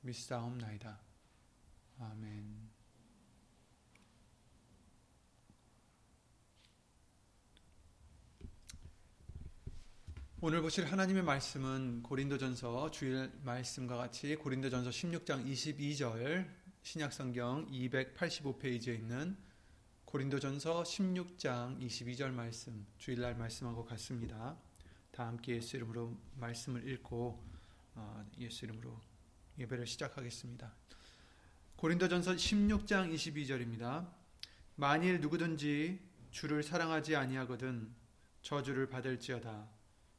믿사옵나이다. 아멘. 오늘 보실 하나님의 말씀은 고린도전서 주일 말씀과 같이 고린도전서 16장 22절 신약성경 285페이지에 있는 고린도전서 16장 22절 말씀 주일날 말씀하고 같습니다. 다 함께 예수 이름으로 말씀을 읽고 어, 예수 이름으로 예배를 시작하겠습니다. 고린도전서 16장 22절입니다. 만일 누구든지 주를 사랑하지 아니하거든 저주를 받을지어다.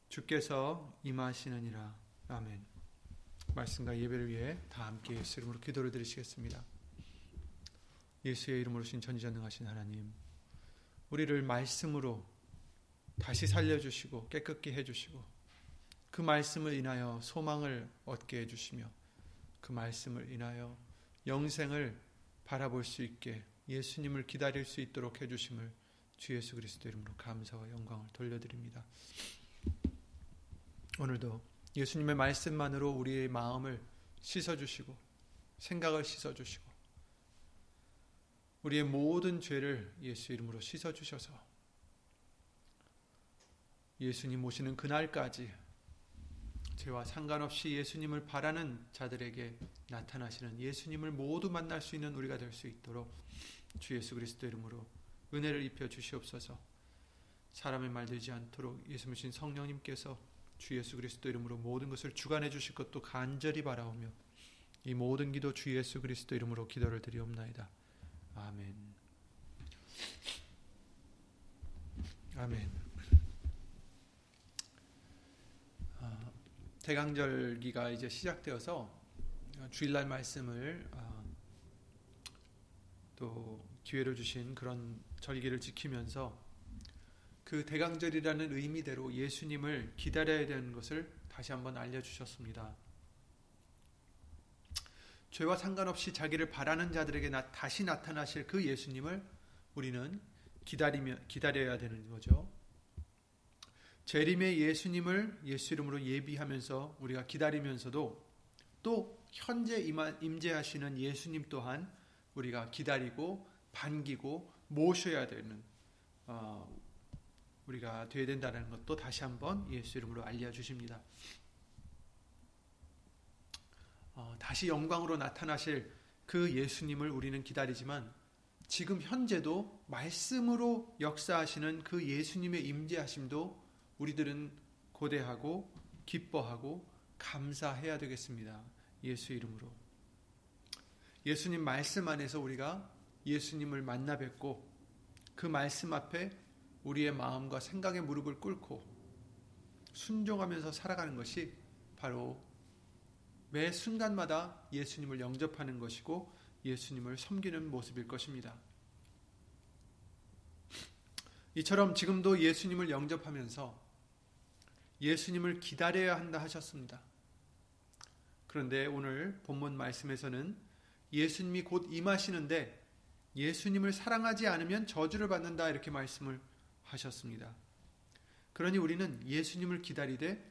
주께서 임하시느니라. 아멘. 말씀과 예배를 위해 다 함께 예수 이름으로 기도를 드리시겠습니다. 예수의 이름으로 신 전지전능하신 하나님, 우리를 말씀으로 다시 살려주시고 깨끗게 해주시고 그 말씀을 인하여 소망을 얻게 해주시며 그 말씀을 인하여 영생을 바라볼 수 있게 예수님을 기다릴 수 있도록 해주심을 주 예수 그리스도 이름으로 감사와 영광을 돌려드립니다. 오늘도 예수님의 말씀만으로 우리의 마음을 씻어주시고 생각을 씻어주시고 우리의 모든 죄를 예수 이름으로 씻어주셔서 예수님 오시는 그날까지 죄와 상관없이 예수님을 바라는 자들에게 나타나시는 예수님을 모두 만날 수 있는 우리가 될 수 있도록 주 예수 그리스도 이름으로 은혜를 입혀 주시옵소서. 사람의 말 되지 않도록 예수님신 성령님께서 주 예수 그리스도 이름으로 모든 것을 주관해 주실 것도 간절히 바라오며 이 모든 기도 주 예수 그리스도 이름으로 기도를 드리옵나이다. 아멘. 아멘. 대강절기가 이제 시작되어서 주일날 말씀을 아, 또 기회를 주신 그런 절기를 지키면서 그 대강절이라는 의미대로 예수님을 기다려야 되는 것을 다시 한번 알려주셨습니다. 죄와 상관없이 자기를 바라는 자들에게 다시 나타나실 그 예수님을 우리는 기다리며 기다려야 되는 거죠. 재림의 예수님을 예수 이름으로 예비하면서 우리가 기다리면서도 또 현재 임재하시는 예수님 또한 우리가 기다리고 반기고 모셔야 되는 어, 우리가 되어야 된다는 것도 다시 한번 예수 이름으로 알려주십니다. 어, 다시 영광으로 나타나실 그 예수님을 우리는 기다리지만 지금 현재도 말씀으로 역사하시는 그 예수님의 임재하심도 우리들은 고대하고 기뻐하고 감사해야 되겠습니다. 예수 이름으로. 예수님 말씀 안에서 우리가 예수님을 만나 뵙고 그 말씀 앞에 우리의 마음과 생각의 무릎을 꿇고 순종하면서 살아가는 것이 바로 매 순간마다 예수님을 영접하는 것이고 예수님을 섬기는 모습일 것입니다. 이처럼 지금도 예수님을 영접하면서 예수님을 기다려야 한다 하셨습니다. 그런데 오늘 본문 말씀에서는 예수님이 곧 임하시는데 예수님을 사랑하지 않으면 저주를 받는다 이렇게 말씀을 하셨습니다. 그러니 우리는 예수님을 기다리되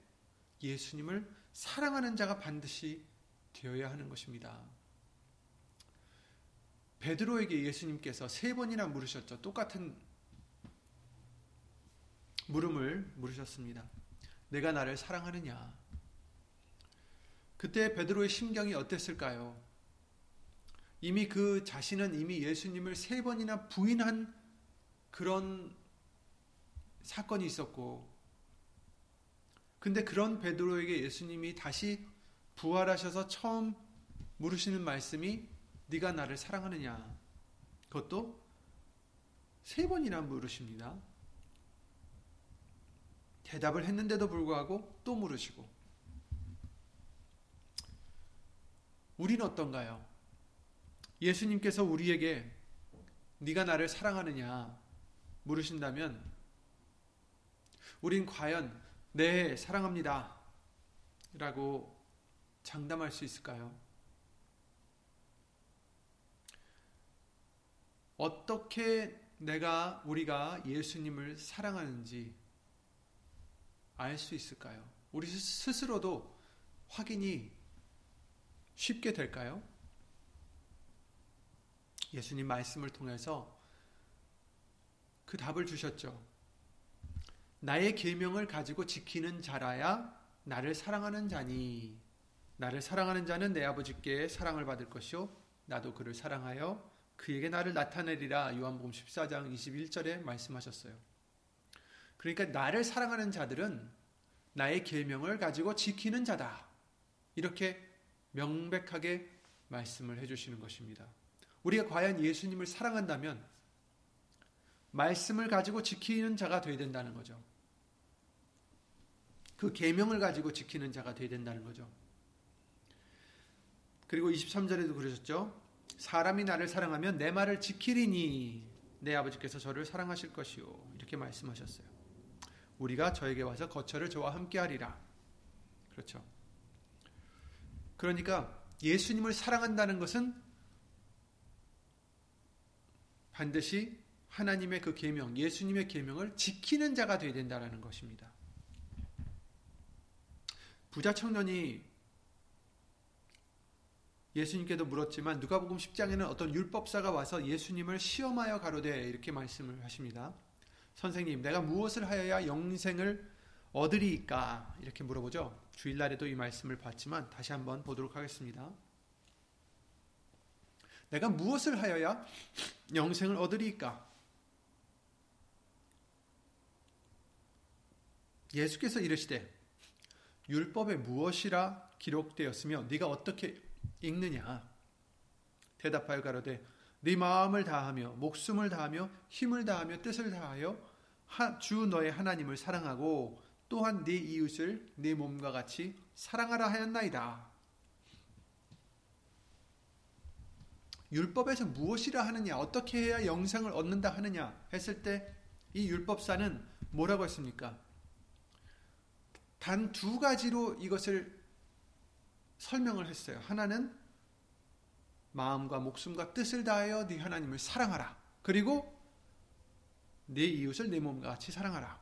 예수님을 사랑하는 자가 반드시 되어야 하는 것입니다. 베드로에게 예수님께서 세 번이나 물으셨죠. 똑같은 물음을 물으셨습니다. 내가 나를 사랑하느냐? 그때 베드로의 심경이 어땠을까요? 이미 그 자신은 이미 예수님을 세 번이나 부인한 그런 사건이 있었고 근데 그런 베드로에게 예수님이 다시 부활하셔서 처음 물으시는 말씀이 네가 나를 사랑하느냐 그것도 세 번이나 물으십니다. 대답을 했는데도 불구하고 또 물으시고 우리는 어떤가요? 예수님께서 우리에게 네가 나를 사랑하느냐 물으신다면 우린 과연 네 사랑합니다 라고 장담할 수 있을까요? 어떻게 내가 우리가 예수님을 사랑하는지 알 수 있을까요? 우리 스스로도 확인이 쉽게 될까요? 예수님 말씀을 통해서 그 답을 주셨죠. 나의 계명을 가지고 지키는 자라야 나를 사랑하는 자니 나를 사랑하는 자는 내 아버지께 사랑을 받을 것이요 나도 그를 사랑하여 그에게 나를 나타내리라 요한복음 14장 21절에 말씀하셨어요. 그러니까 나를 사랑하는 자들은 나의 계명을 가지고 지키는 자다. 이렇게 명백하게 말씀을 해 주시는 것입니다. 우리가 과연 예수님을 사랑한다면 말씀을 가지고 지키는 자가 되어야 된다는 거죠. 그 계명을 가지고 지키는 자가 되어야 된다는 거죠. 그리고 23절에도 그러셨죠. 사람이 나를 사랑하면 내 말을 지키리니 내 아버지께서 저를 사랑하실 것이요. 이렇게 말씀하셨어요. 우리가 저에게 와서 거처를 저와 함께 하리라. 그렇죠. 그러니까 예수님을 사랑한다는 것은 반드시 하나님의 그 계명, 예수님의 계명을 지키는 자가 되어야 된다는 것입니다. 부자 청년이 예수님께도 물었지만 누가복음 10장에는 어떤 율법사가 와서 예수님을 시험하여 가로되 이렇게 말씀을 하십니다. 선생님, 내가 무엇을 하여야 영생을 얻으리까? 이렇게 물어보죠. 주일날에도 이 말씀을 봤지만 다시 한번 보도록 하겠습니다. 내가 무엇을 하여야 영생을 얻으리까? 예수께서 이르시되 율법에 무엇이라 기록되었으며 네가 어떻게 읽느냐? 대답하여 가로되 네 마음을 다하며 목숨을 다하며 힘을 다하며 뜻을 다하여 주 너의 하나님을 사랑하고 또한 네 이웃을 네 몸과 같이 사랑하라 하였나이다. 율법에서 무엇이라 하느냐, 어떻게 해야 영생을 얻는다 하느냐 했을 때 이 율법사는 뭐라고 했습니까? 단 두 가지로 이것을 설명을 했어요. 하나는 마음과 목숨과 뜻을 다하여 네 하나님을 사랑하라. 그리고 네 이웃을 내 몸과 같이 사랑하라.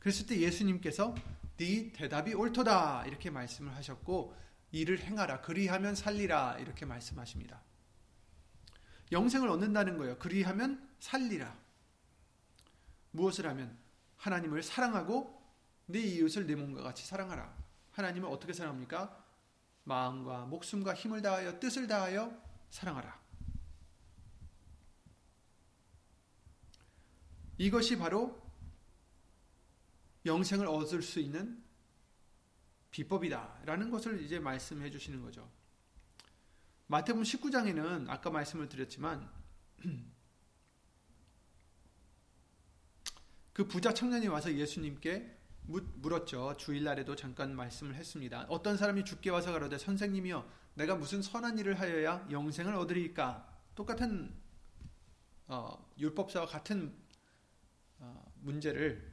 그랬을 때 예수님께서 네 대답이 옳도다 이렇게 말씀을 하셨고 이를 행하라. 그리하면 살리라. 이렇게 말씀하십니다. 영생을 얻는다는 거예요. 그리하면 살리라. 무엇을 하면? 하나님을 사랑하고 내 이웃을 내 몸과 같이 사랑하라. 하나님을 어떻게 사랑합니까? 마음과 목숨과 힘을 다하여 뜻을 다하여 사랑하라. 이것이 바로 영생을 얻을 수 있는 비법이다 라는 것을 이제 말씀해 주시는 거죠. 마태복음 19장에는 아까 말씀을 드렸지만 그 부자 청년이 와서 예수님께 물었죠. 주일날에도 잠깐 말씀을 했습니다. 어떤 사람이 죽게 와서 가로되 선생님이여 내가 무슨 선한 일을 하여야 영생을 얻으리까? 똑같은 어, 율법사와 같은 어, 문제를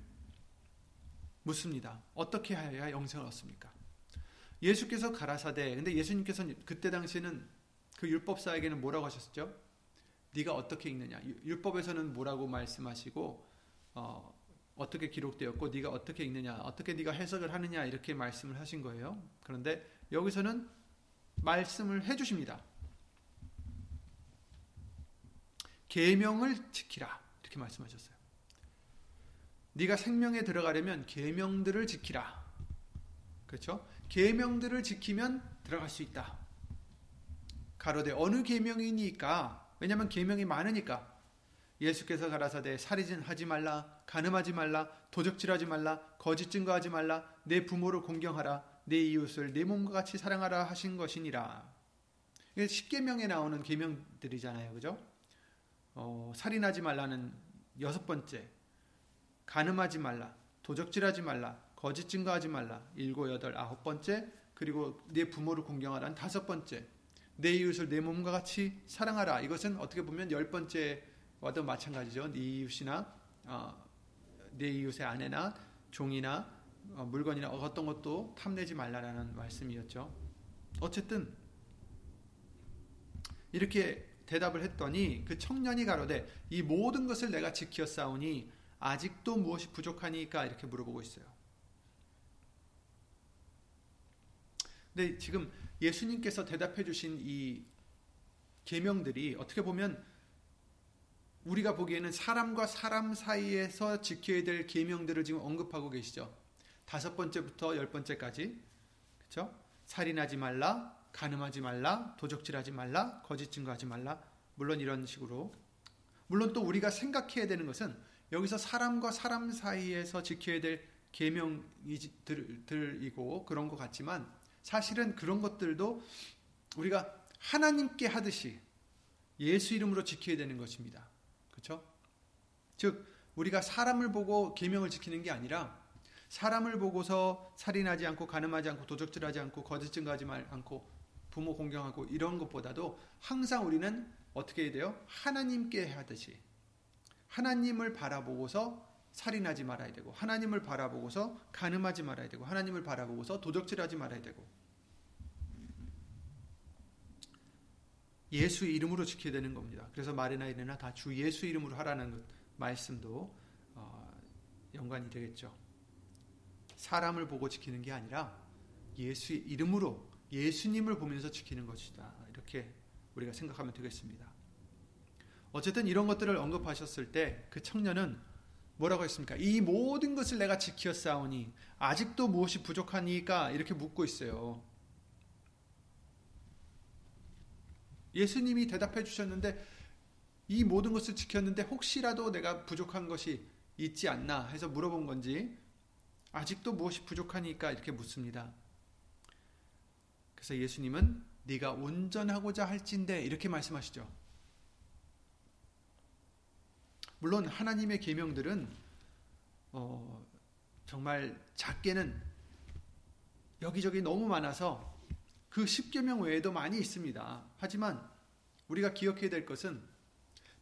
묻습니다. 어떻게 하여야 영생을 얻습니까? 예수께서 가라사대 근데 예수님께서 그때 당시에는 그 율법사에게는 뭐라고 하셨죠? 네가 어떻게 읽느냐? 율법에서는 뭐라고 말씀하시고 어, 어떻게 기록되었고 네가 어떻게 읽느냐? 어떻게 네가 해석을 하느냐? 이렇게 말씀을 하신 거예요. 그런데 여기서는 말씀을 해 주십니다. 계명을 지키라. 이렇게 말씀하셨어요. 네가 생명에 들어가려면 계명들을 지키라. 그렇죠? 계명들을 지키면 들어갈 수 있다. 가로되 어느 계명이니까 왜냐하면 계명이 많으니까 예수께서 가라사대 살인하지 말라 간음하지 말라 도적질하지 말라 거짓 증거하지 말라 내 부모를 공경하라 내 이웃을 내 몸과 같이 사랑하라 하신 것이니라. 이게 십계명에 나오는 계명들이잖아요, 그죠? 어, 살인하지 말라는 여섯 번째, 간음하지 말라, 도적질하지 말라, 거짓 증거하지 말라, 일곱 여덟 아홉 번째, 그리고 내 부모를 공경하라는 다섯 번째, 내 이웃을 내 몸과 같이 사랑하라. 이것은 어떻게 보면 열 번째와도 마찬가지죠. 네 이웃이나 어, 내 이웃의 아내나 종이나 어, 물건이나 어떤 것도 탐내지 말라라는 말씀이었죠. 어쨌든 이렇게 대답을 했더니 그 청년이 가로되 이 모든 것을 내가 지켜 싸우니 아직도 무엇이 부족하니까 이렇게 물어보고 있어요. 근데 지금 예수님께서 대답해 주신 이 계명들이 어떻게 보면 우리가 보기에는 사람과 사람 사이에서 지켜야 될 계명들을 지금 언급하고 계시죠. 다섯 번째부터 열 번째까지. 그렇죠? 살인하지 말라, 간음하지 말라, 도적질하지 말라, 거짓 증거하지 말라. 물론 이런 식으로 물론 또 우리가 생각해야 되는 것은 여기서 사람과 사람 사이에서 지켜야 될 계명들이고 그런 것 같지만 사실은 그런 것들도 우리가 하나님께 하듯이 예수 이름으로 지켜야 되는 것입니다. 그렇죠? 즉 우리가 사람을 보고 계명을 지키는 게 아니라 사람을 보고서 살인하지 않고 가늠하지 않고 도적질하지 않고 거짓 증거하지 않고 부모 공경하고 이런 것보다도 항상 우리는 어떻게 해야 돼요? 하나님께 하듯이 하나님을 바라보고서 살인하지 말아야 되고 하나님을 바라보고서 간음하지 말아야 되고 하나님을 바라보고서 도적질하지 말아야 되고 예수 이름으로 지켜야 되는 겁니다. 그래서 말이나 이래나 다 주 예수 이름으로 하라는 말씀도 어, 연관이 되겠죠. 사람을 보고 지키는 게 아니라 예수 이름으로 예수님을 보면서 지키는 것이다. 이렇게 우리가 생각하면 되겠습니다. 어쨌든 이런 것들을 언급하셨을 때 그 청년은 뭐라고 했습니까? 이 모든 것을 내가 지켜 싸우니 아직도 무엇이 부족하니까 이렇게 묻고 있어요. 예수님이 대답해 주셨는데 이 모든 것을 지켰는데 혹시라도 내가 부족한 것이 있지 않나 해서 물어본 건지 아직도 무엇이 부족하니까 이렇게 묻습니다. 그래서 예수님은 네가 온전하고자 할진대 이렇게 말씀하시죠. 물론 하나님의 계명들은 어, 정말 작게는 여기저기 너무 많아서 그 10계명 외에도 많이 있습니다. 하지만 우리가 기억해야 될 것은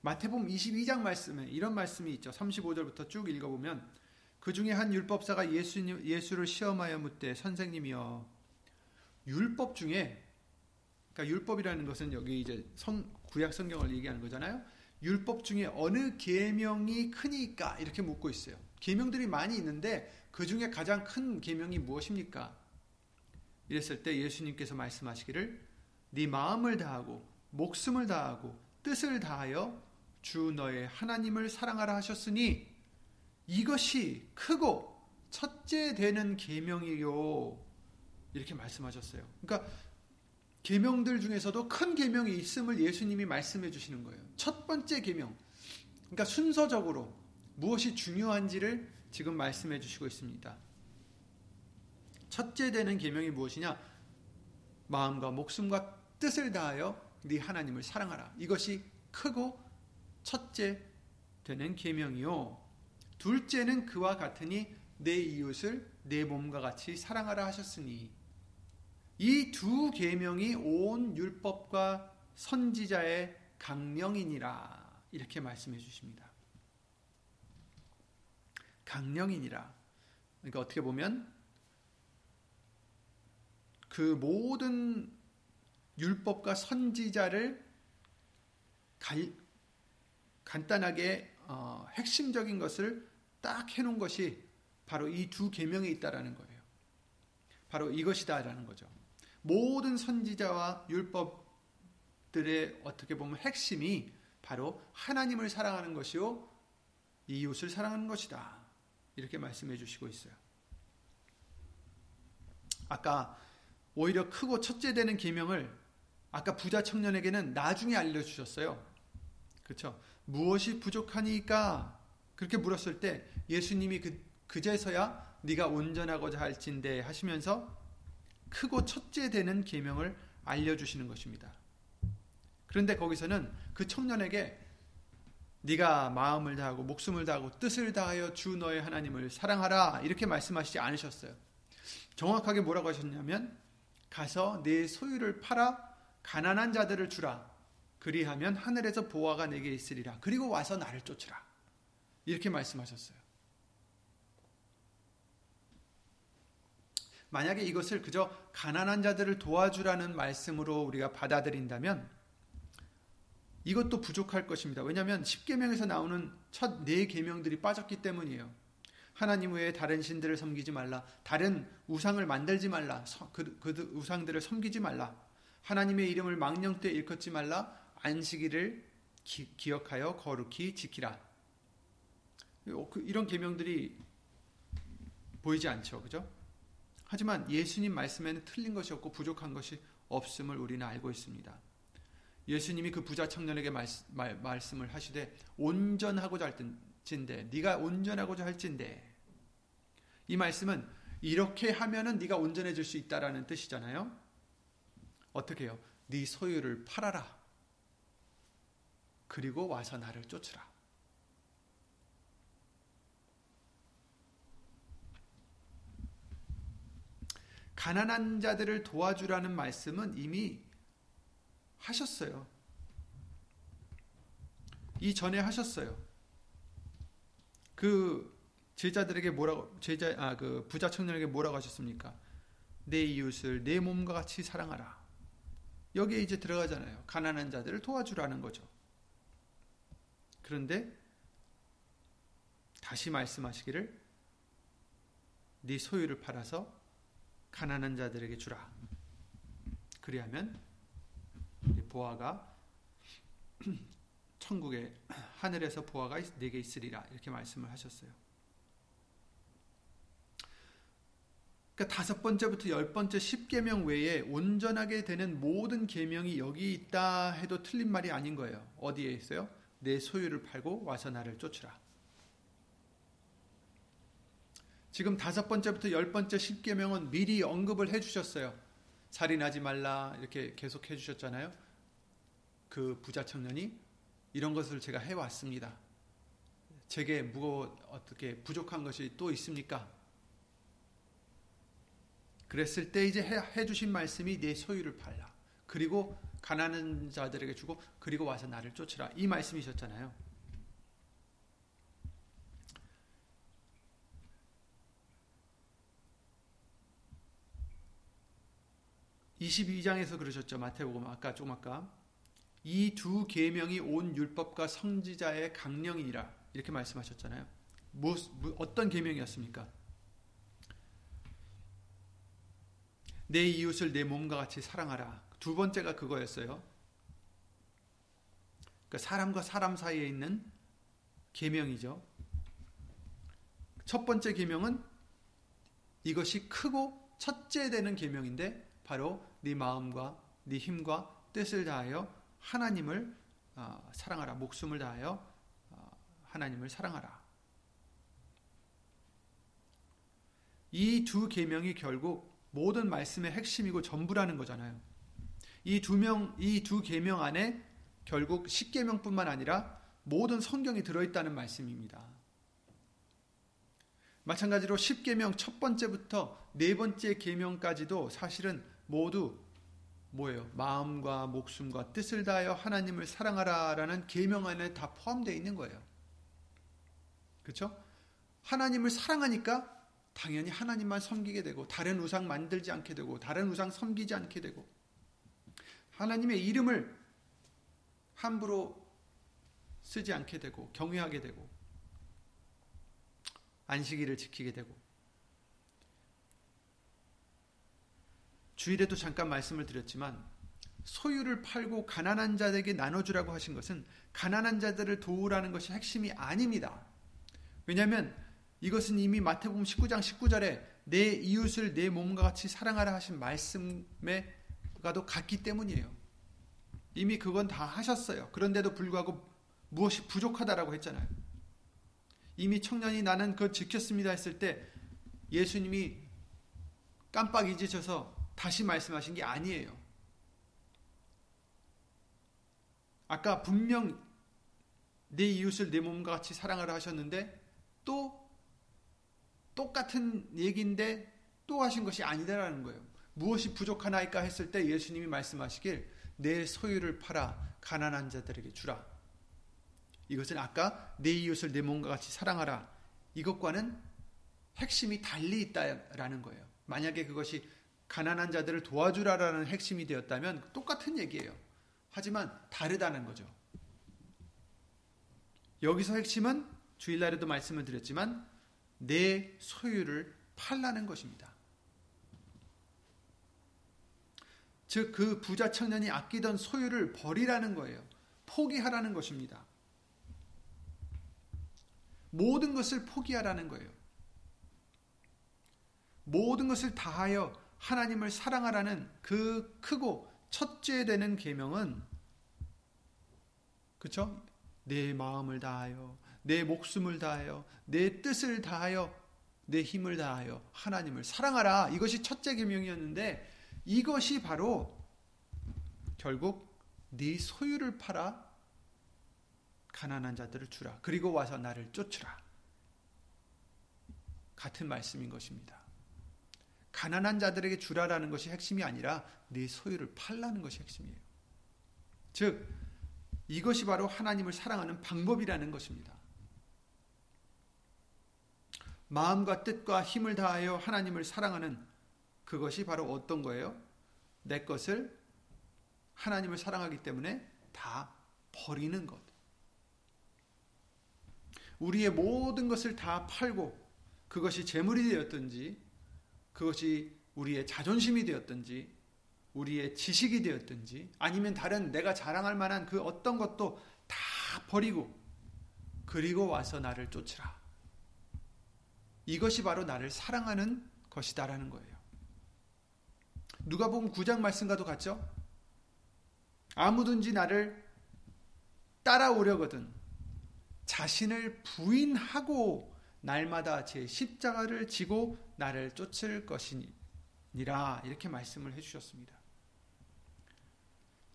마태복음 22장 말씀에 이런 말씀이 있죠. 35절부터 쭉 읽어보면 그 중에 한 율법사가 예수, 예수를 시험하여 묻되 선생님이여 율법 중에 그러니까 율법이라는 것은 여기 이제 성, 구약 성경을 얘기하는 거잖아요. 율법 중에 어느 계명이 크니까 이렇게 묻고 있어요. 계명들이 많이 있는데 그 중에 가장 큰 계명이 무엇입니까? 이랬을 때 예수님께서 말씀하시기를 네 마음을 다하고 목숨을 다하고 뜻을 다하여 주 너의 하나님을 사랑하라 하셨으니 이것이 크고 첫째 되는 계명이요 이렇게 말씀하셨어요. 그러니까 계명들 중에서도 큰 계명이 있음을 예수님이 말씀해 주시는 거예요. 첫 번째 계명. 그러니까 순서적으로 무엇이 중요한지를 지금 말씀해 주시고 있습니다. 첫째 되는 계명이 무엇이냐? 마음과 목숨과 뜻을 다하여 네 하나님을 사랑하라. 이것이 크고 첫째 되는 계명이요. 둘째는 그와 같으니 내 이웃을 내 몸과 같이 사랑하라 하셨으니 이 두 계명이 온 율법과 선지자의 강령이니라 이렇게 말씀해 주십니다. 강령이니라. 그러니까 어떻게 보면 그 모든 율법과 선지자를 갈, 간단하게 어, 핵심적인 것을 딱 해놓은 것이 바로 이 두 계명에 있다라는 거예요. 바로 이것이다라는 거죠. 모든 선지자와 율법들의 어떻게 보면 핵심이 바로 하나님을 사랑하는 것이요 이웃을 사랑하는 것이다. 이렇게 말씀해 주시고 있어요. 아까 오히려 크고 첫째 되는 계명을 아까 부자 청년에게는 나중에 알려 주셨어요. 그렇죠? 무엇이 부족하니까 그렇게 물었을 때 예수님이 그 그제서야 네가 온전하고자 할진대 하시면서 크고 첫째 되는 계명을 알려주시는 것입니다. 그런데 거기서는 그 청년에게 네가 마음을 다하고 목숨을 다하고 뜻을 다하여 주 너의 하나님을 사랑하라 이렇게 말씀하시지 않으셨어요. 정확하게 뭐라고 하셨냐면 가서 내 소유를 팔아 가난한 자들을 주라. 그리하면 하늘에서 보화가 내게 있으리라. 그리고 와서 나를 쫓으라. 이렇게 말씀하셨어요. 만약에 이것을 그저 가난한 자들을 도와주라는 말씀으로 우리가 받아들인다면 이것도 부족할 것입니다. 왜냐하면 10계명에서 나오는 첫 네 계명들이 빠졌기 때문이에요. 하나님 외에 다른 신들을 섬기지 말라. 다른 우상을 만들지 말라. 그, 그 우상들을 섬기지 말라. 하나님의 이름을 망령 때 일컫지 말라. 안식일을 기, 억하여 거룩히 지키라. 그, 이런 계명들이 보이지 않죠. 그죠? 하지만 예수님 말씀에는 틀린 것이 없고 부족한 것이 없음을 우리는 알고 있습니다. 예수님이 그 부자 청년에게 말, 말, 말씀을 하시되 온전하고자 할진데 네가 온전하고자 할진데 이 말씀은 이렇게 하면은 네가 온전해질 수 있다라는 뜻이잖아요. 어떻게 해요? 네 소유를 팔아라. 그리고 와서 나를 쫓으라. 가난한 자들을 도와주라는 말씀은 이미 하셨어요. 이 전에 하셨어요. 그 제자들에게 뭐라고 제자 아 그 부자 청년에게 뭐라고 하셨습니까? 내 이웃을 내 몸과 같이 사랑하라. 여기에 이제 들어가잖아요. 가난한 자들을 도와주라는 거죠. 그런데 다시 말씀하시기를 네 소유를 팔아서 가난한 자들에게 주라. 그리하면 보아가 천국에 하늘에서 보아가 내게 있으리라 이렇게 말씀을 하셨어요. 그러니까 다섯 번째부터 열 번째 십계명 외에 온전하게 되는 모든 계명이 여기 있다 해도 틀린 말이 아닌 거예요. 어디에 있어요? 내 소유를 팔고 와서 나를 쫓으라. 지금 다섯 번째부터 열 번째 십계명은 미리 언급을 해주셨어요. 살인하지 말라 이렇게 계속 해주셨잖아요. 그 부자 청년이 이런 것을 제가 해왔습니다. 제게 무거 어떻게 부족한 것이 또 있습니까? 그랬을 때 이제 해, 주신 말씀이 내 소유를 팔라. 그리고 가난한 자들에게 주고 그리고 와서 나를 쫓으라. 이 말씀이셨잖아요. 22장에서 그러셨죠. 마태복음 아까 조금 아까 이 두 계명이 온 율법과 성지자의 강령이라 이렇게 말씀하셨잖아요. 뭐, 뭐 어떤 계명이었습니까? 내 이웃을 내 몸과 같이 사랑하라. 두 번째가 그거였어요. 그러니까 사람과 사람 사이에 있는 계명이죠. 첫 번째 계명은 이것이 크고 첫째 되는 계명인데 바로 네 마음과 네 힘과 뜻을 다하여 하나님을 어, 사랑하라. 목숨을 다하여 어, 하나님을 사랑하라. 이 두 계명이 결국 모든 말씀의 핵심이고 전부라는 거잖아요. 이 두 명, 이 두 계명 안에 결국 십계명뿐만 아니라 모든 성경이 들어있다는 말씀입니다. 마찬가지로 십계명 첫 번째부터 네 번째 계명까지도 사실은 모두 뭐예요? 마음과 목숨과 뜻을 다하여 하나님을 사랑하라라는 계명 안에 다 포함되어 있는 거예요. 그렇죠? 하나님을 사랑하니까 당연히 하나님만 섬기게 되고 다른 우상 만들지 않게 되고 다른 우상 섬기지 않게 되고 하나님의 이름을 함부로 쓰지 않게 되고 경외하게 되고 안식일을 지키게 되고 주일에도 잠깐 말씀을 드렸지만 소유를 팔고 가난한 자에게 나눠주라고 하신 것은 가난한 자들을 도우라는 것이 핵심이 아닙니다. 왜냐하면 이것은 이미 마태복음 19장 19절에 내 이웃을 내 몸과 같이 사랑하라 하신 말씀과도 같기 때문이에요. 이미 그건 다 하셨어요. 그런데도 불구하고 무엇이 부족하다라고 했잖아요. 이미 청년이 나는 그거 지켰습니다 했을 때 예수님이 깜빡 잊으셔서 다시 말씀하신 게 아니에요. 아까 분명 내 이웃을 내 몸과 같이 사랑하라 하셨는데 또 똑같은 얘기인데 또 하신 것이 아니다라는 거예요. 무엇이 부족하나이까 했을 때 예수님이 말씀하시길 내 소유를 팔아 가난한 자들에게 주라. 이것은 아까 내 이웃을 내 몸과 같이 사랑하라. 이것과는 핵심이 달리 있다라는 거예요. 만약에 그것이 가난한 자들을 도와주라라는 핵심이 되었다면 똑같은 얘기예요. 하지만 다르다는 거죠. 여기서 핵심은 주일날에도 말씀을 드렸지만 내 소유를 팔라는 것입니다. 즉, 그 부자 청년이 아끼던 소유를 버리라는 거예요. 포기하라는 것입니다. 모든 것을 포기하라는 거예요. 모든 것을 다하여 하나님을 사랑하라는 그 크고 첫째 되는 계명은 그렇죠? 내 마음을 다하여 내 목숨을 다하여 내 뜻을 다하여 내 힘을 다하여 하나님을 사랑하라. 이것이 첫째 계명이었는데 이것이 바로 결국 네 소유를 팔아 가난한 자들을 주라. 그리고 와서 나를 쫓으라. 같은 말씀인 것입니다. 가난한 자들에게 주라라는 것이 핵심이 아니라 네 소유를 팔라는 것이 핵심이에요. 즉 이것이 바로 하나님을 사랑하는 방법이라는 것입니다. 마음과 뜻과 힘을 다하여 하나님을 사랑하는 그것이 바로 어떤 거예요? 내 것을 하나님을 사랑하기 때문에 다 버리는 것. 우리의 모든 것을 다 팔고 그것이 재물이 되었든지 그것이 우리의 자존심이 되었든지 우리의 지식이 되었든지 아니면 다른 내가 자랑할 만한 그 어떤 것도 다 버리고 그리고 와서 나를 쫓으라. 이것이 바로 나를 사랑하는 것이다라는 거예요. 누가 보면 9장 말씀과도 같죠? 아무든지 나를 따라오려거든 자신을 부인하고 날마다 제 십자가를 지고 나를 쫓을 것이니라 이렇게 말씀을 해주셨습니다.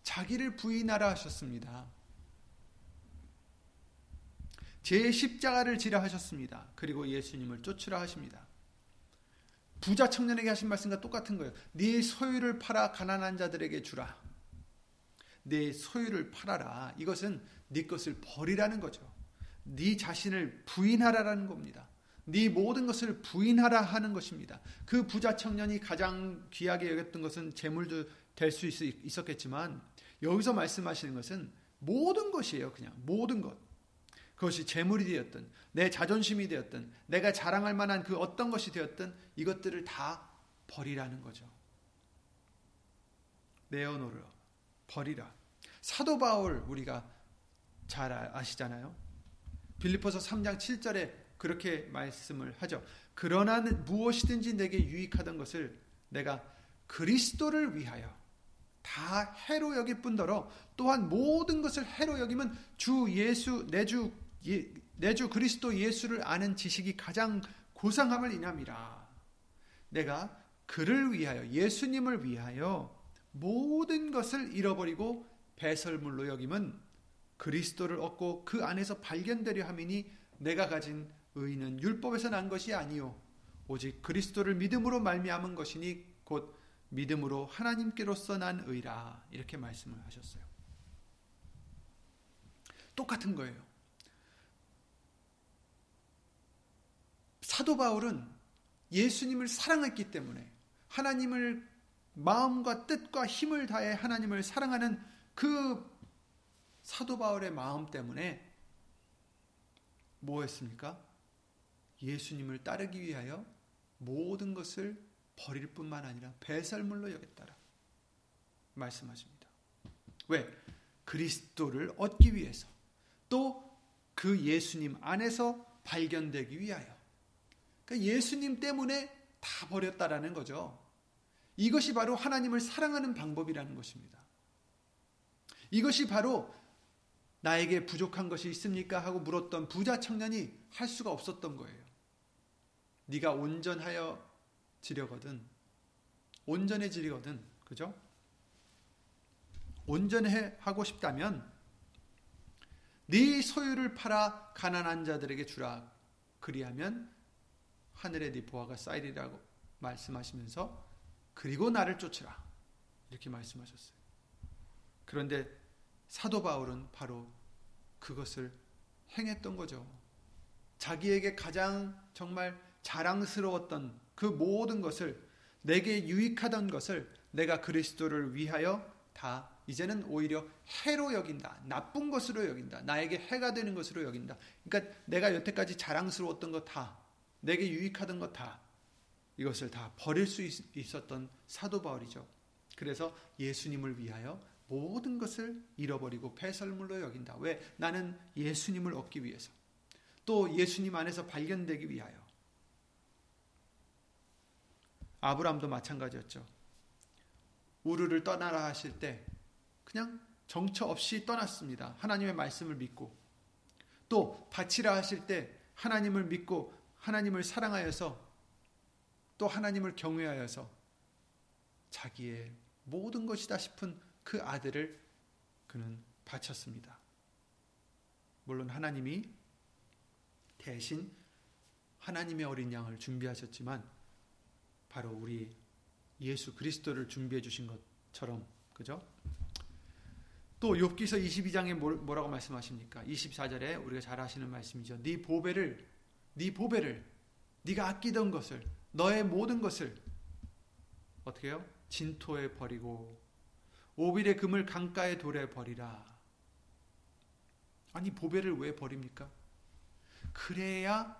자기를 부인하라 하셨습니다. 제 십자가를 지라 하셨습니다. 그리고 예수님을 쫓으라 하십니다. 부자 청년에게 하신 말씀과 똑같은 거예요. 네 소유를 팔아 가난한 자들에게 주라. 네 소유를 팔아라. 이것은 네 것을 버리라는 거죠. 네 자신을 부인하라라는 겁니다. 네 모든 것을 부인하라 하는 것입니다. 그 부자 청년이 가장 귀하게 여겼던 것은 재물도 될 수 있었겠지만 여기서 말씀하시는 것은 모든 것이에요. 그냥 모든 것. 그것이 재물이 되었든 내 자존심이 되었든 내가 자랑할 만한 그 어떤 것이 되었든 이것들을 다 버리라는 거죠. 내어놓으라. 버리라. 사도 바울 우리가 잘 아, 아시잖아요. 빌리포서 3장 7절에 그렇게 말씀을 하죠. 그러나 무엇이든지 내게 유익하던 것을 내가 그리스도를 위하여 다 해로 여길 뿐더러 또한 모든 것을 해로 여기면 주 예수 내주 예, 내주 그리스도 예수를 아는 지식이 가장 고상함을 인함이라. 내가 그를 위하여 예수님을 위하여 모든 것을 잃어버리고 배설물로 여김은 그리스도를 얻고 그 안에서 발견되려 함이니 내가 가진 의는 율법에서 난 것이 아니요 오직 그리스도를 믿음으로 말미암은 것이니 곧 믿음으로 하나님께로서 난 의라 이렇게 말씀을 하셨어요. 똑같은 거예요. 사도 바울은 예수님을 사랑했기 때문에 하나님을 마음과 뜻과 힘을 다해 하나님을 사랑하는 그 사도 바울의 마음 때문에 뭐 했습니까? 예수님을 따르기 위하여 모든 것을 버릴 뿐만 아니라 배설물로 여겼다라 말씀하십니다. 왜? 그리스도를 얻기 위해서 또 그 예수님 안에서 발견되기 위하여 그러니까 예수님 때문에 다 버렸다라는 거죠. 이것이 바로 하나님을 사랑하는 방법이라는 것입니다. 이것이 바로 나에게 부족한 것이 있습니까? 하고 물었던 부자 청년이 할 수가 없었던 거예요. 네가 온전하여 지려거든. 온전해지려거든. 그죠? 온전해 하고 싶다면 네 소유를 팔아 가난한 자들에게 주라. 그리하면 하늘에 네 보화가 쌓이리라고 말씀하시면서 그리고 나를 쫓으라. 이렇게 말씀하셨어요. 그런데 사도 바울은 바로 그것을 행했던 거죠. 자기에게 가장 정말 자랑스러웠던 그 모든 것을 내게 유익하던 것을 내가 그리스도를 위하여 다 이제는 오히려 해로 여긴다. 나쁜 것으로 여긴다. 나에게 해가 되는 것으로 여긴다. 그러니까 내가 여태까지 자랑스러웠던 것 다, 내게 유익하던 것 다, 이것을 다 버릴 수 있 었던 사도 바울이죠. 그래서 예수님을 위하여 모든 것을 잃어버리고 배설물로 여긴다. 왜? 나는 예수님을 얻기 위해서. 또 예수님 안에서 발견되기 위하여. 아브람도 마찬가지였죠. 우르를 떠나라 하실 때 그냥 정처 없이 떠났습니다. 하나님의 말씀을 믿고 또 바치라 하실 때 하나님을 믿고 하나님을 사랑하여서 또 하나님을 경외하여서 자기의 모든 것이다 싶은 그 아들을 그는 바쳤습니다. 물론 하나님이 대신 하나님의 어린 양을 준비하셨지만 바로 우리 예수 그리스도를 준비해 주신 것처럼 그죠? 또 욥기서 22장에 뭐라고 말씀하십니까? 24절에 우리가 잘 아시는 말씀이죠. 네 보배를 네 보배를 네가 아끼던 것을 너의 모든 것을 어떻게 해요? 진토에 버리고 오빌의 금을 강가에 돌에 버리라. 아니 보배를 왜 버립니까? 그래야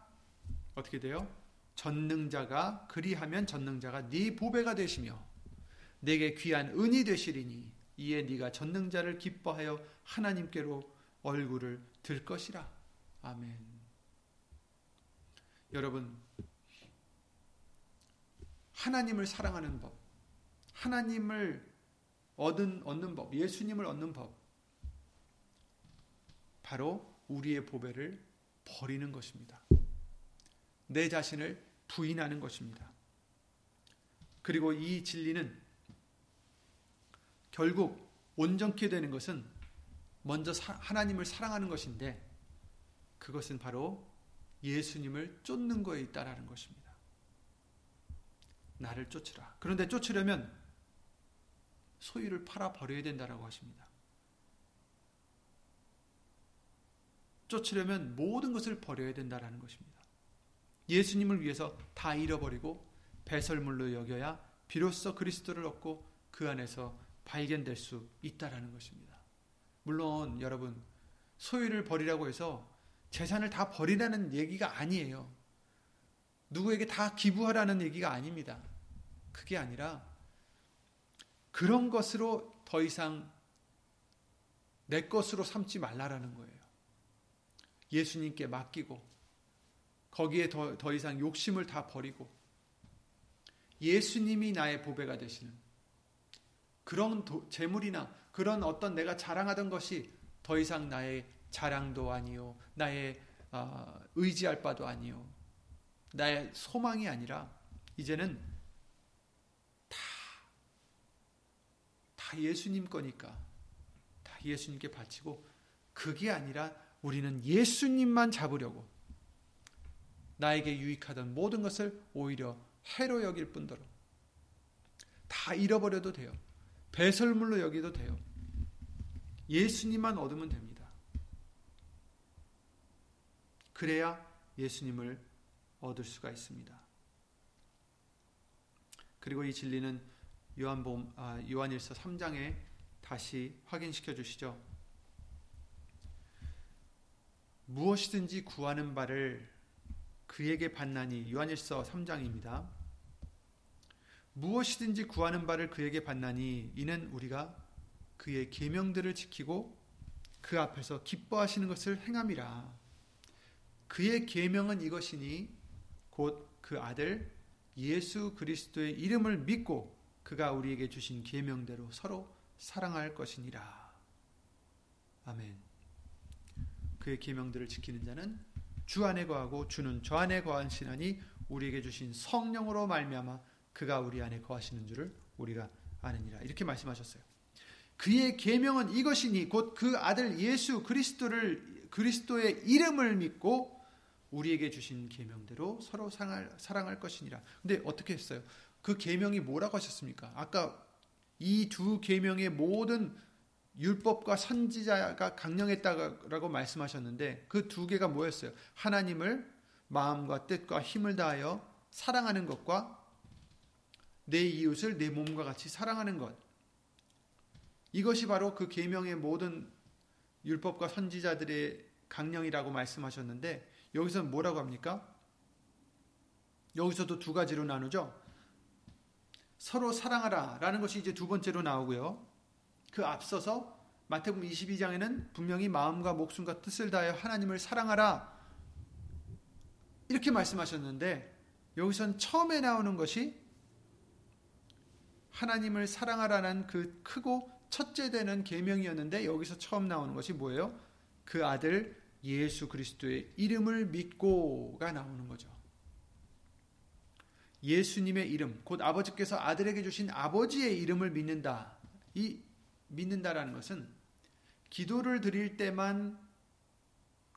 어떻게 돼요? 전능자가 그리하면 전능자가 네 보배가 되시며 내게 귀한 은이 되시리니 이에 네가 전능자를 기뻐하여 하나님께로 얼굴을 들 것이라. 아멘. 여러분 하나님을 사랑하는 법, 하나님을 얻은 얻는 법, 예수님을 얻는 법. 바로 우리의 보배를 버리는 것입니다. 내 자신을 부인하는 것입니다. 그리고 이 진리는 결국 온전케 되는 것은 먼저 하나님을 사랑하는 것인데 그것은 바로 예수님을 쫓는 거에 있다라는 것입니다. 나를 쫓으라. 그런데 쫓으려면 소유를 팔아 버려야 된다라고 하십니다. 쫓으려면 모든 것을 버려야 된다라는 것입니다. 예수님을 위해서 다 잃어버리고 배설물로 여겨야 비로소 그리스도를 얻고 그 안에서 발견될 수 있다라는 것입니다. 물론 여러분 소유를 버리라고 해서 재산을 다 버리라는 얘기가 아니에요. 누구에게 다 기부하라는 얘기가 아닙니다. 그게 아니라 그런 것으로 더 이상 내 것으로 삼지 말라라는 거예요. 예수님께 맡기고 거기에 더, 더 이상 욕심을 다 버리고 예수님이 나의 보배가 되시는 그런 도, 재물이나 그런 어떤 내가 자랑하던 것이 더 이상 나의 자랑도 아니요 나의 어, 의지할 바도 아니요 나의 소망이 아니라 이제는 다 예수님 거니까 다 예수님께 바치고 그게 아니라 우리는 예수님만 잡으려고 나에게 유익하던 모든 것을 오히려 해로 여길 뿐더러 다 잃어버려도 돼요. 배설물로 여기도 돼요. 예수님만 얻으면 됩니다. 그래야 예수님을 얻을 수가 있습니다. 그리고 이 진리는 요한복음 아, 요한일서 3장에 다시 확인시켜 주시죠. 무엇이든지 구하는 바를 그에게 받나니 요한일서 3장입니다. 무엇이든지 구하는 바를 그에게 받나니 이는 우리가 그의 계명들을 지키고 그 앞에서 기뻐하시는 것을 행함이라. 그의 계명은 이것이니 곧 그 아들 예수 그리스도의 이름을 믿고 그가 우리에게 주신 계명대로 서로 사랑할 것이니라. 아멘. 그의 계명들을 지키는 자는 주 안에 거하고 주는 저 안에 거하시나니 우리에게 주신 성령으로 말미암아 그가 우리 안에 거하시는 줄을 우리가 아느니라. 이렇게 말씀하셨어요. 그의 계명은 이것이니 곧 그 아들 예수 그리스도를 그리스도의 이름을 믿고 우리에게 주신 계명대로 서로 사랑할, 사랑할 것이니라. 근데 어떻게 했어요? 그 계명이 뭐라고 하셨습니까? 아까 이 두 계명의 모든 율법과 선지자가 강령했다라고 말씀하셨는데 그 두 개가 뭐였어요? 하나님을 마음과 뜻과 힘을 다하여 사랑하는 것과 내 이웃을 내 몸과 같이 사랑하는 것. 이것이 바로 그 계명의 모든 율법과 선지자들의 강령이라고 말씀하셨는데 여기서는 뭐라고 합니까? 여기서도 두 가지로 나누죠. 서로 사랑하라 라는 것이 이제 두 번째로 나오고요. 그 앞서서 마태복음 22장에는 분명히 마음과 목숨과 뜻을 다하여 하나님을 사랑하라 이렇게 말씀하셨는데 여기선 처음에 나오는 것이 하나님을 사랑하라는 그 크고 첫째 되는 계명이었는데 여기서 처음 나오는 것이 뭐예요? 그 아들 예수 그리스도의 이름을 믿고가 나오는 거죠. 예수님의 이름, 곧 아버지께서 아들에게 주신 아버지의 이름을 믿는다. 이 믿는다라는 것은 기도를 드릴 때만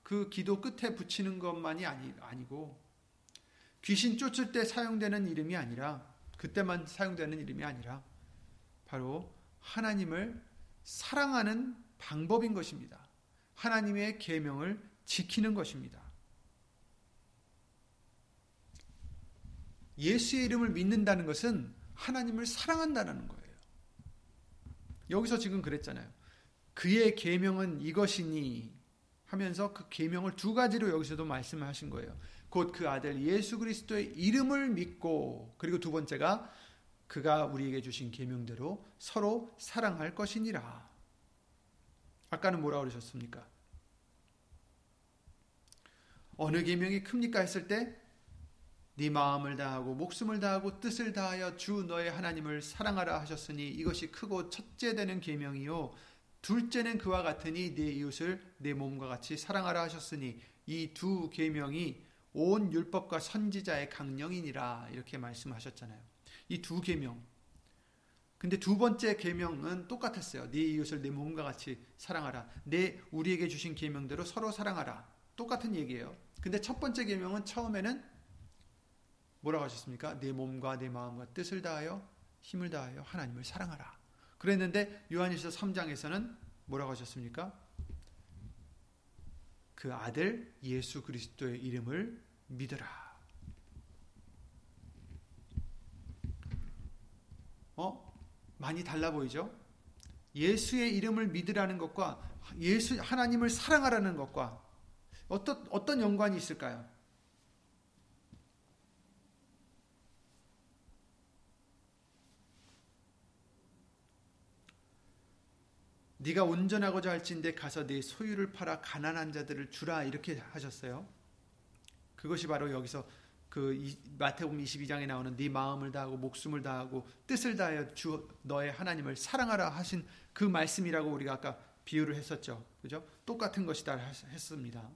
그 기도 끝에 붙이는 것만이 아니, 아니고 귀신 쫓을 때 사용되는 이름이 아니라 그때만 사용되는 이름이 아니라 바로 하나님을 사랑하는 방법인 것입니다. 하나님의 계명을 지키는 것입니다. 예수의 이름을 믿는다는 것은 하나님을 사랑한다는 거예요. 여기서 지금 그랬잖아요. 그의 계명은 이것이니 하면서 그 계명을 두 가지로 여기서도 말씀하신 거예요. 곧 그 아들 예수 그리스도의 이름을 믿고 그리고 두 번째가 그가 우리에게 주신 계명대로 서로 사랑할 것이니라. 아까는 뭐라 그러셨습니까? 어느 계명이 큽니까 했을 때 네 마음을 다하고 목숨을 다하고 뜻을 다하여 주 너의 하나님을 사랑하라 하셨으니 이것이 크고 첫째 되는 계명이요 둘째는 그와 같으니 네 이웃을 내 몸과 같이 사랑하라 하셨으니 이 두 계명이 온 율법과 선지자의 강령이니라 이렇게 말씀하셨잖아요. 이 두 계명 근데 두 번째 계명은 똑같았어요. 네 이웃을 내 몸과 같이 사랑하라. 내 우리에게 주신 계명대로 서로 사랑하라. 똑같은 얘기예요. 근데 첫 번째 계명은 처음에는 뭐라고 하셨습니까? 내 몸과 내 마음과 뜻을 다하여 힘을 다하여 하나님을 사랑하라. 그랬는데 요한일서 3장에서는 뭐라고 하셨습니까? 그 아들 예수 그리스도의 이름을 믿으라. 어? 많이 달라 보이죠? 예수의 이름을 믿으라는 것과 예수 하나님을 사랑하라는 것과 어떤 어떤 연관이 있을까요? 네가 온전하고자 할진대 가서 네 소유를 팔아 가난한 자들을 주라 이렇게 하셨어요. 그것이 바로 여기서 그 마태복음 22장에 나오는 네 마음을 다하고 목숨을 다하고 뜻을 다하여 주 너의 하나님을 사랑하라 하신 그 말씀이라고 우리가 아까 비유를 했었죠. 그죠? 똑같은 것이다 했습니다.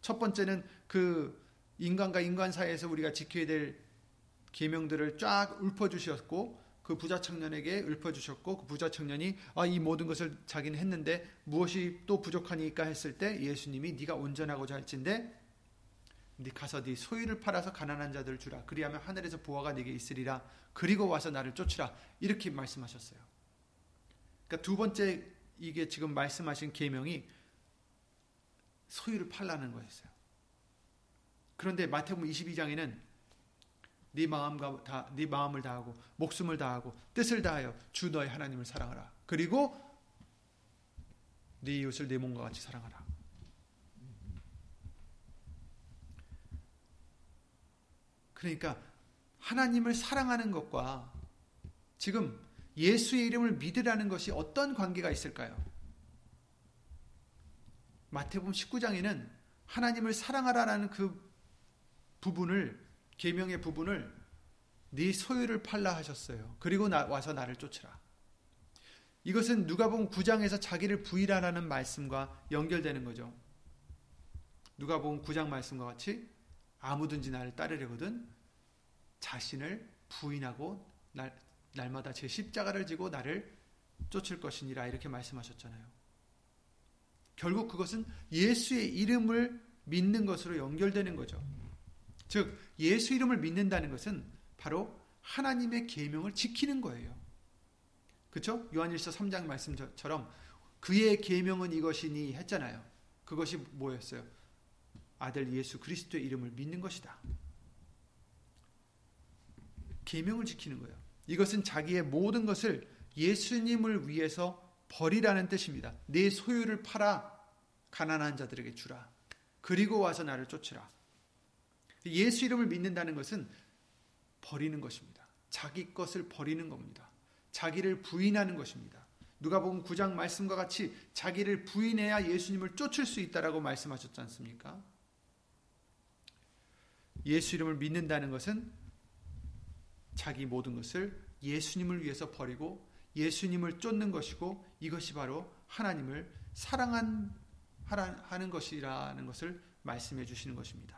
첫 번째는 그 인간과 인간 사이에서 우리가 지켜야 될 계명들을 쫙 읊어 주셨고 그 부자 청년에게 읊어 주셨고 그 부자 청년이 아, 이 모든 것을 자기는 했는데 무엇이 또 부족하니까 했을 때 예수님이 네가 온전하고자 할진데 네 가서 네 소유를 팔아서 가난한 자들을 주라. 그리하면 하늘에서 보화가 네게 있으리라. 그리고 와서 나를 쫓으라. 이렇게 말씀하셨어요. 그러니까 두 번째 이게 지금 말씀하신 계명이 소유를 팔라는 거였어요. 그런데 마태복음 22장에는 네 마음과 다, 네 마음을 다하고 목숨을 다하고 뜻을 다하여 주 너의 하나님을 사랑하라. 그리고 네 이웃을 내 몸과 같이 사랑하라. 그러니까 하나님을 사랑하는 것과 지금 예수의 이름을 믿으라는 것이 어떤 관계가 있을까요? 마태복음 19장에는 하나님을 사랑하라는 그 부분을 계명의 부분을 네 소유를 팔라 하셨어요. 그리고 나, 와서 나를 쫓으라. 이것은 누가복음 9장에서 자기를 부인하라는 말씀과 연결되는 거죠. 누가복음 9장 말씀과 같이 아무든지 나를 따르려거든 자신을 부인하고 날, 날마다 제 십자가를 지고 나를 쫓을 것이니라 이렇게 말씀하셨잖아요. 결국 그것은 예수의 이름을 믿는 것으로 연결되는 거죠. 즉 예수 이름을 믿는다는 것은 바로 하나님의 계명을 지키는 거예요. 그렇죠? 요한일서 3장 말씀처럼 그의 계명은 이것이니 했잖아요. 그것이 뭐였어요? 아들 예수 그리스도의 이름을 믿는 것이다. 계명을 지키는 거예요. 이것은 자기의 모든 것을 예수님을 위해서 버리라는 뜻입니다. 내 소유를 팔아 가난한 자들에게 주라. 그리고 와서 나를 쫓으라. 예수 이름을 믿는다는 것은 버리는 것입니다. 자기 것을 버리는 겁니다. 자기를 부인하는 것입니다. 누가 보면 9장 말씀과 같이 자기를 부인해야 예수님을 쫓을 수 있다라고 말씀하셨지 않습니까? 예수 이름을 믿는다는 것은 자기 모든 것을 예수님을 위해서 버리고 예수님을 쫓는 것이고 이것이 바로 하나님을 사랑한 하는 것이라는 것을 말씀해 주시는 것입니다.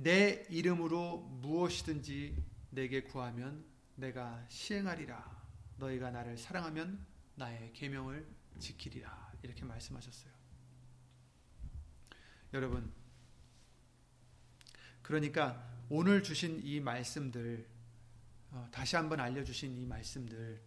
내 이름으로 무엇이든지 내게 구하면 내가 시행하리라. 너희가 나를 사랑하면 나의 계명을 지키리라. 이렇게 말씀하셨어요. 여러분, 그러니까 오늘 주신 이 말씀들, 어, 다시 한번 알려 주신 이 말씀들,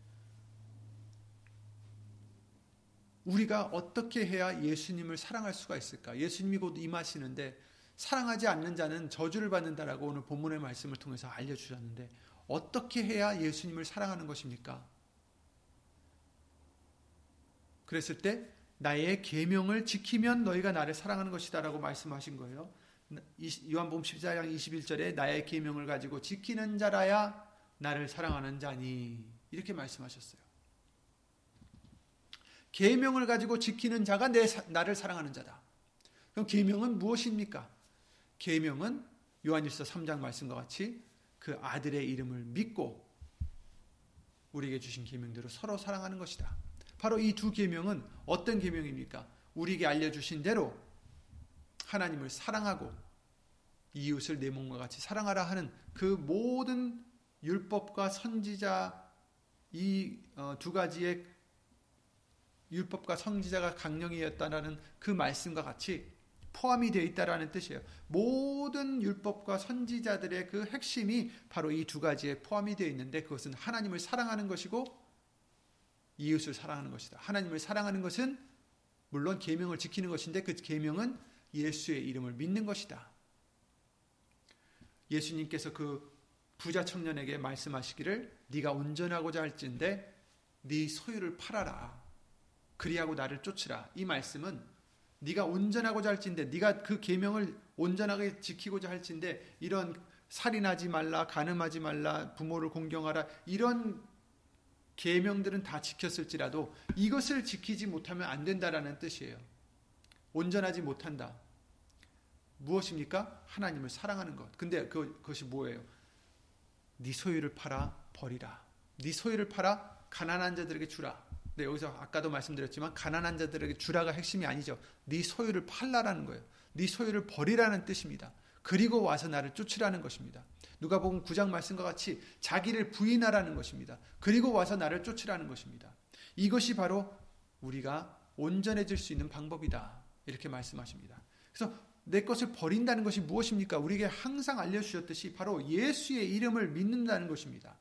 우리가 어떻게 해야 예수님을 사랑할 수가 있을까? 예수님이 곧 임하시는데 사랑하지 않는 자는 저주를 받는다라고 오늘 본문의 말씀을 통해서 알려주셨는데 어떻게 해야 예수님을 사랑하는 것입니까? 그랬을 때 나의 계명을 지키면 너희가 나를 사랑하는 것이다라고 말씀하신 거예요. 요한복음 14장 21절에 나의 계명을 가지고 지키는 자라야 나를 사랑하는 자니 이렇게 말씀하셨어요. 계명을 가지고 지키는 자가 내 나를 사랑하는 자다. 그럼 계명은 무엇입니까? 계명은 요한일서 3장 말씀과 같이 그 아들의 이름을 믿고 우리에게 주신 계명대로 서로 사랑하는 것이다. 바로 이 두 계명은 어떤 계명입니까? 우리에게 알려 주신 대로 하나님을 사랑하고 이웃을 내 몸과 같이 사랑하라 하는 그 모든 율법과 선지자 이두 어, 가지의 율법과 선지자가 강령이었다라는 그 말씀과 같이 포함이 되어 있다라는 뜻이에요. 모든 율법과 선지자들의 그 핵심이 바로 이 두 가지에 포함이 되어 있는데 그것은 하나님을 사랑하는 것이고 이웃을 사랑하는 것이다. 하나님을 사랑하는 것은 물론 계명을 지키는 것인데 그 계명은 예수의 이름을 믿는 것이다. 예수님께서 그 부자 청년에게 말씀하시기를 네가 운전하고자 할진데 네 소유를 팔아라. 그리하고 나를 쫓으라. 이 말씀은 네가 온전하고자 할진데 네가 그 계명을 온전하게 지키고자 할진데 이런 살인하지 말라, 간음하지 말라, 부모를 공경하라 이런 계명들은 다 지켰을지라도 이것을 지키지 못하면 안 된다라는 뜻이에요. 온전하지 못한다. 무엇입니까? 하나님을 사랑하는 것. 근데 그, 그것이 뭐예요? 네 소유를 팔아 버리라. 네 소유를 팔아 가난한 자들에게 주라. 네, 여기서 아까도 말씀드렸지만 가난한 자들에게 주라가 핵심이 아니죠. 네 소유를 팔라라는 거예요. 네 소유를 버리라는 뜻입니다. 그리고 와서 나를 쫓으라는 것입니다. 누가 보면 9장 말씀과 같이 자기를 부인하라는 것입니다. 그리고 와서 나를 쫓으라는 것입니다. 이것이 바로 우리가 온전해질 수 있는 방법이다. 이렇게 말씀하십니다. 그래서 내 것을 버린다는 것이 무엇입니까? 우리에게 항상 알려주셨듯이 바로 예수의 이름을 믿는다는 것입니다.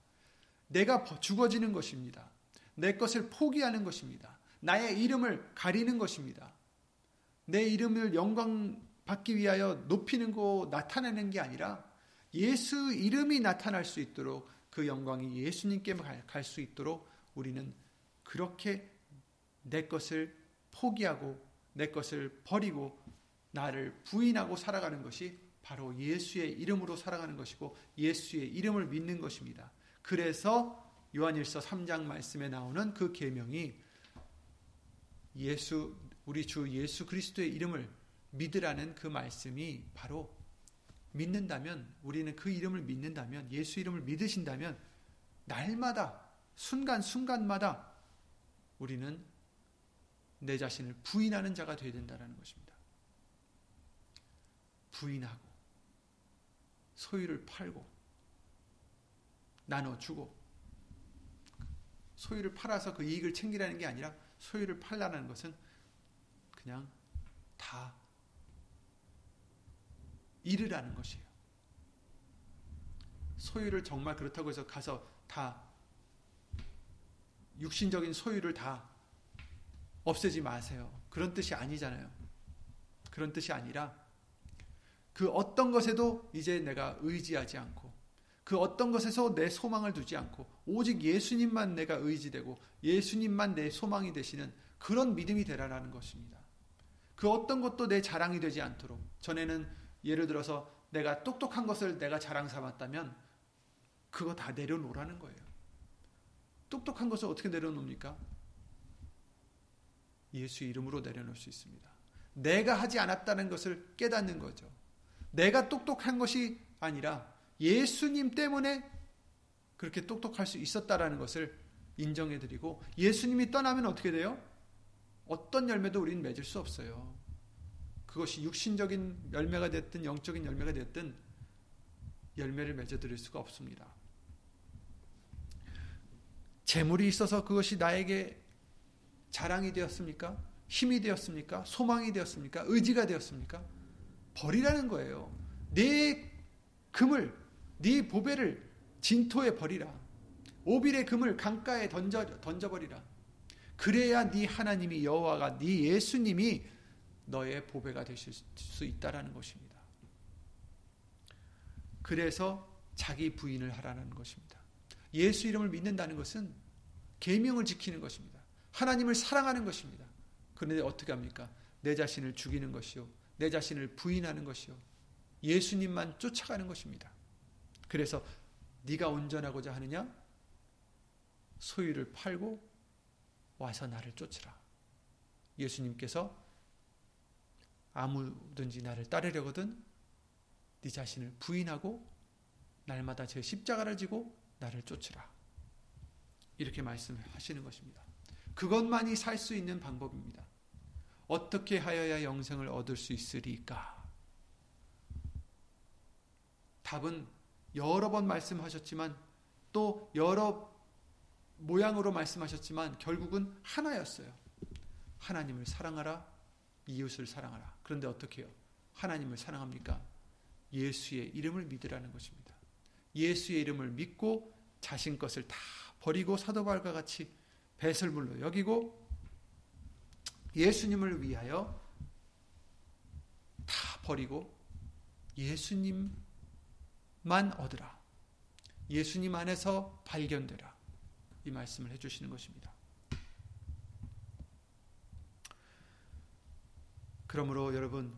내가 죽어지는 것입니다. 내 것을 포기하는 것입니다. 나의 이름을 가리는 것입니다. 내 이름을 영광 받기 위하여 높이는 거 나타내는 게 아니라 예수 이름이 나타날 수 있도록 그 영광이 예수님께 갈 수 있도록 우리는 그렇게 내 것을 포기하고 내 것을 버리고 나를 부인하고 살아가는 것이 바로 예수의 이름으로 살아가는 것이고 예수의 이름을 믿는 것입니다. 그래서 요한일서 3장 말씀에 나오는 그 계명이 예수 우리 주 예수 그리스도의 이름을 믿으라는 그 말씀이 바로 믿는다면 우리는 그 이름을 믿는다면 예수 이름을 믿으신다면 날마다 순간순간마다 우리는 내 자신을 부인하는 자가 되어야 된다는 것입니다. 부인하고 소유를 팔고 나눠주고 소유를 팔아서 그 이익을 챙기라는 게 아니라 소유를 팔라는 것은 그냥 다 잃으라는 것이에요. 소유를 정말 그렇다고 해서 가서 다 육신적인 소유를 다 없애지 마세요. 그런 뜻이 아니잖아요. 그런 뜻이 아니라 그 어떤 것에도 이제 내가 의지하지 않고 그 어떤 것에서 내 소망을 두지 않고 오직 예수님만 내가 의지되고 예수님만 내 소망이 되시는 그런 믿음이 되라라는 것입니다. 그 어떤 것도 내 자랑이 되지 않도록 전에는 예를 들어서 내가 똑똑한 것을 내가 자랑 삼았다면 그거 다 내려놓으라는 거예요. 똑똑한 것을 어떻게 내려놓습니까? 예수 이름으로 내려놓을 수 있습니다. 내가 하지 않았다는 것을 깨닫는 거죠. 내가 똑똑한 것이 아니라 예수님 때문에 그렇게 똑똑할 수 있었다라는 것을 인정해 드리고 예수님이 떠나면 어떻게 돼요? 어떤 열매도 우리는 맺을 수 없어요. 그것이 육신적인 열매가 됐든 영적인 열매가 됐든 열매를 맺어 드릴 수가 없습니다. 재물이 있어서 그것이 나에게 자랑이 되었습니까? 힘이 되었습니까? 소망이 되었습니까? 의지가 되었습니까? 버리라는 거예요. 내 금을, 네 보배를 진토에 버리라. 오빌의 금을 강가에 던져 던져버리라. 그래야 네 하나님이 여호와가 네 예수님이 너의 보배가 되실 수 있다라는 것입니다. 그래서 자기 부인을 하라는 것입니다. 예수 이름을 믿는다는 것은 계명을 지키는 것입니다. 하나님을 사랑하는 것입니다. 그런데 어떻게 합니까? 내 자신을 죽이는 것이요. 내 자신을 부인하는 것이요. 예수님만 쫓아가는 것입니다. 그래서 네가 온전하고자 하느냐? 소유를 팔고 와서 나를 쫓으라. 예수님께서 아무든지 나를 따르려거든 네 자신을 부인하고 날마다 제 십자가를 지고 나를 쫓으라. 이렇게 말씀하시는 것입니다. 그것만이 살 수 있는 방법입니다. 어떻게 하여야 영생을 얻을 수 있으리까? 답은 여러 번 말씀하셨지만 또 여러 모양으로 말씀하셨지만 결국은 하나였어요. 하나님을 사랑하라, 이웃을 사랑하라. 그런데 어떻게 해요? 하나님을 사랑합니까? 예수의 이름을 믿으라는 것입니다. 예수의 이름을 믿고 자신 것을 다 버리고 사도발과 같이 배설물로 여기고 예수님을 위하여 다 버리고 예수님 만 얻으라. 예수님 안에서 발견되라. 이 말씀을 해주시는 것입니다. 그러므로 여러분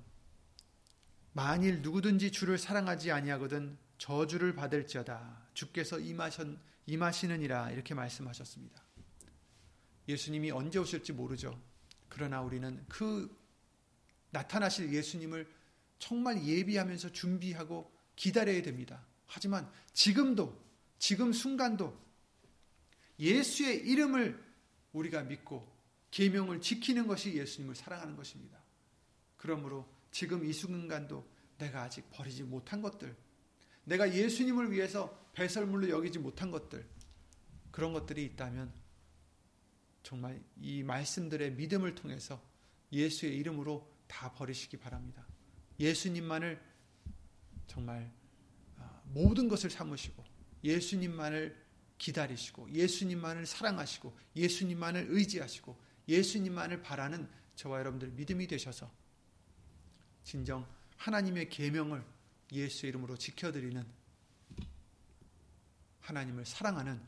만일 누구든지 주를 사랑하지 아니하거든 저주를 받을지어다 주께서 임하신 임하시느니라 이렇게 말씀하셨습니다. 예수님이 언제 오실지 모르죠. 그러나 우리는 그 나타나실 예수님을 정말 예비하면서 준비하고 기다려야 됩니다. 하지만 지금도, 지금 순간도 예수의 이름을 우리가 믿고 계명을 지키는 것이 예수님을 사랑하는 것입니다. 그러므로 지금 이 순간도 내가 아직 버리지 못한 것들, 내가 예수님을 위해서 배설물로 여기지 못한 것들, 그런 것들이 있다면 정말 이 말씀들의 믿음을 통해서 예수의 이름으로 다 버리시기 바랍니다. 예수님만을 정말 아, 모든 것을 삼으시고 예수님만을 기다리시고 예수님만을 사랑하시고 예수님만을 의지하시고 예수님만을 바라는 저와 여러분들 믿음이 되셔서 진정 하나님의 계명을 예수의 이름으로 지켜드리는 하나님을 사랑하는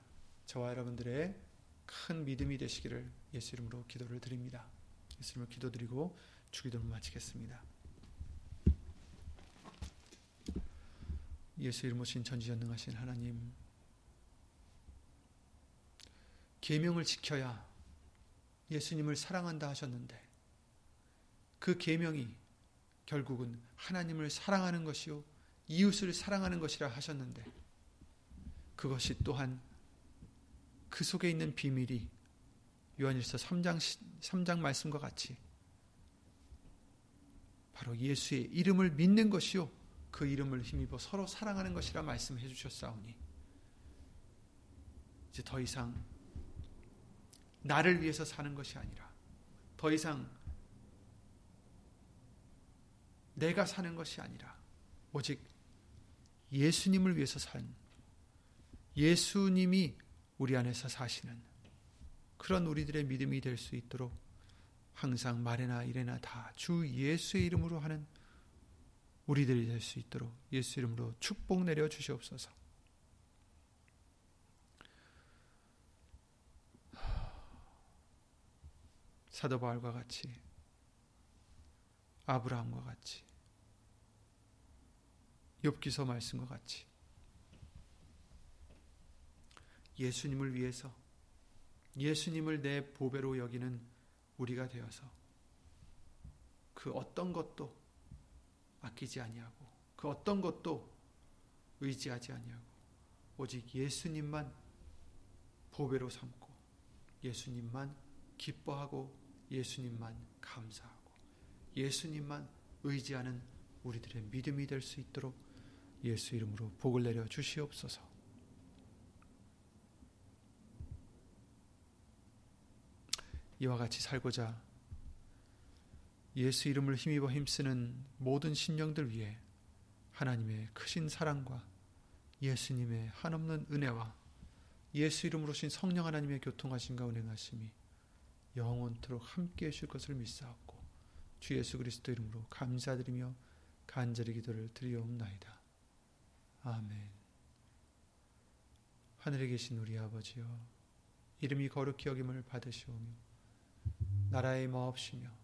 저와 여러분들의 큰 믿음이 되시기를 예수 이름으로 기도를 드립니다. 예수 이름으로 기도드리고 주기도를 마치겠습니다. 예수 이름으로 신 전지전능하신 하나님 계명을 지켜야 예수님을 사랑한다 하셨는데 그 계명이 결국은 하나님을 사랑하는 것이요 이웃을 사랑하는 것이라 하셨는데 그것이 또한 그 속에 있는 비밀이 요한일서 3장 3장 말씀과 같이 바로 예수의 이름을 믿는 것이요 그 이름을 힘입어 서로 사랑하는 것이라 말씀해 주셨사오니 이제 더 이상 나를 위해서 사는 것이 아니라 더 이상 내가 사는 것이 아니라 오직 예수님을 위해서 산 예수님이 우리 안에서 사시는 그런 우리들의 믿음이 될 수 있도록 항상 말이나 일에나 다 주 예수의 이름으로 하는 우리들이 될 수 있도록 예수 이름으로 축복 내려 주시옵소서. 사도 바울과 같이 아브라함과 같이 욥기서 말씀과 같이 예수님을 위해서 예수님을 내 보배로 여기는 우리가 되어서 그 어떤 것도 아끼지 아니하고 그 어떤 것도 의지하지 아니하고 오직 예수님만 보배로 삼고 예수님만 기뻐하고 예수님만 감사하고 예수님만 의지하는 우리들의 믿음이 될 수 있도록 예수 이름으로 복을 내려 주시옵소서. 이와 같이 살고자 예수 이름을 힘입어 힘쓰는 모든 신령들 위해 하나님의 크신 사랑과 예수님의 한없는 은혜와 예수 이름으로 신 성령 하나님의 교통하심과 운행하심이 영원토록 함께 해줄 것을 믿사옵고 주 예수 그리스도 이름으로 감사드리며 간절히 기도를 드리옵나이다. 아멘. 하늘에 계신 우리 아버지여 이름이 거룩히 여김을 받으시오며 나라의 마옵시며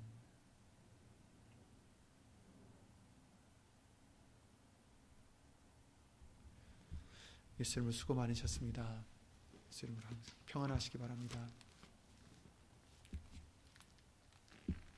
예수님을 수고 많으셨습니다. 예수님을 평안하시기 바랍니다.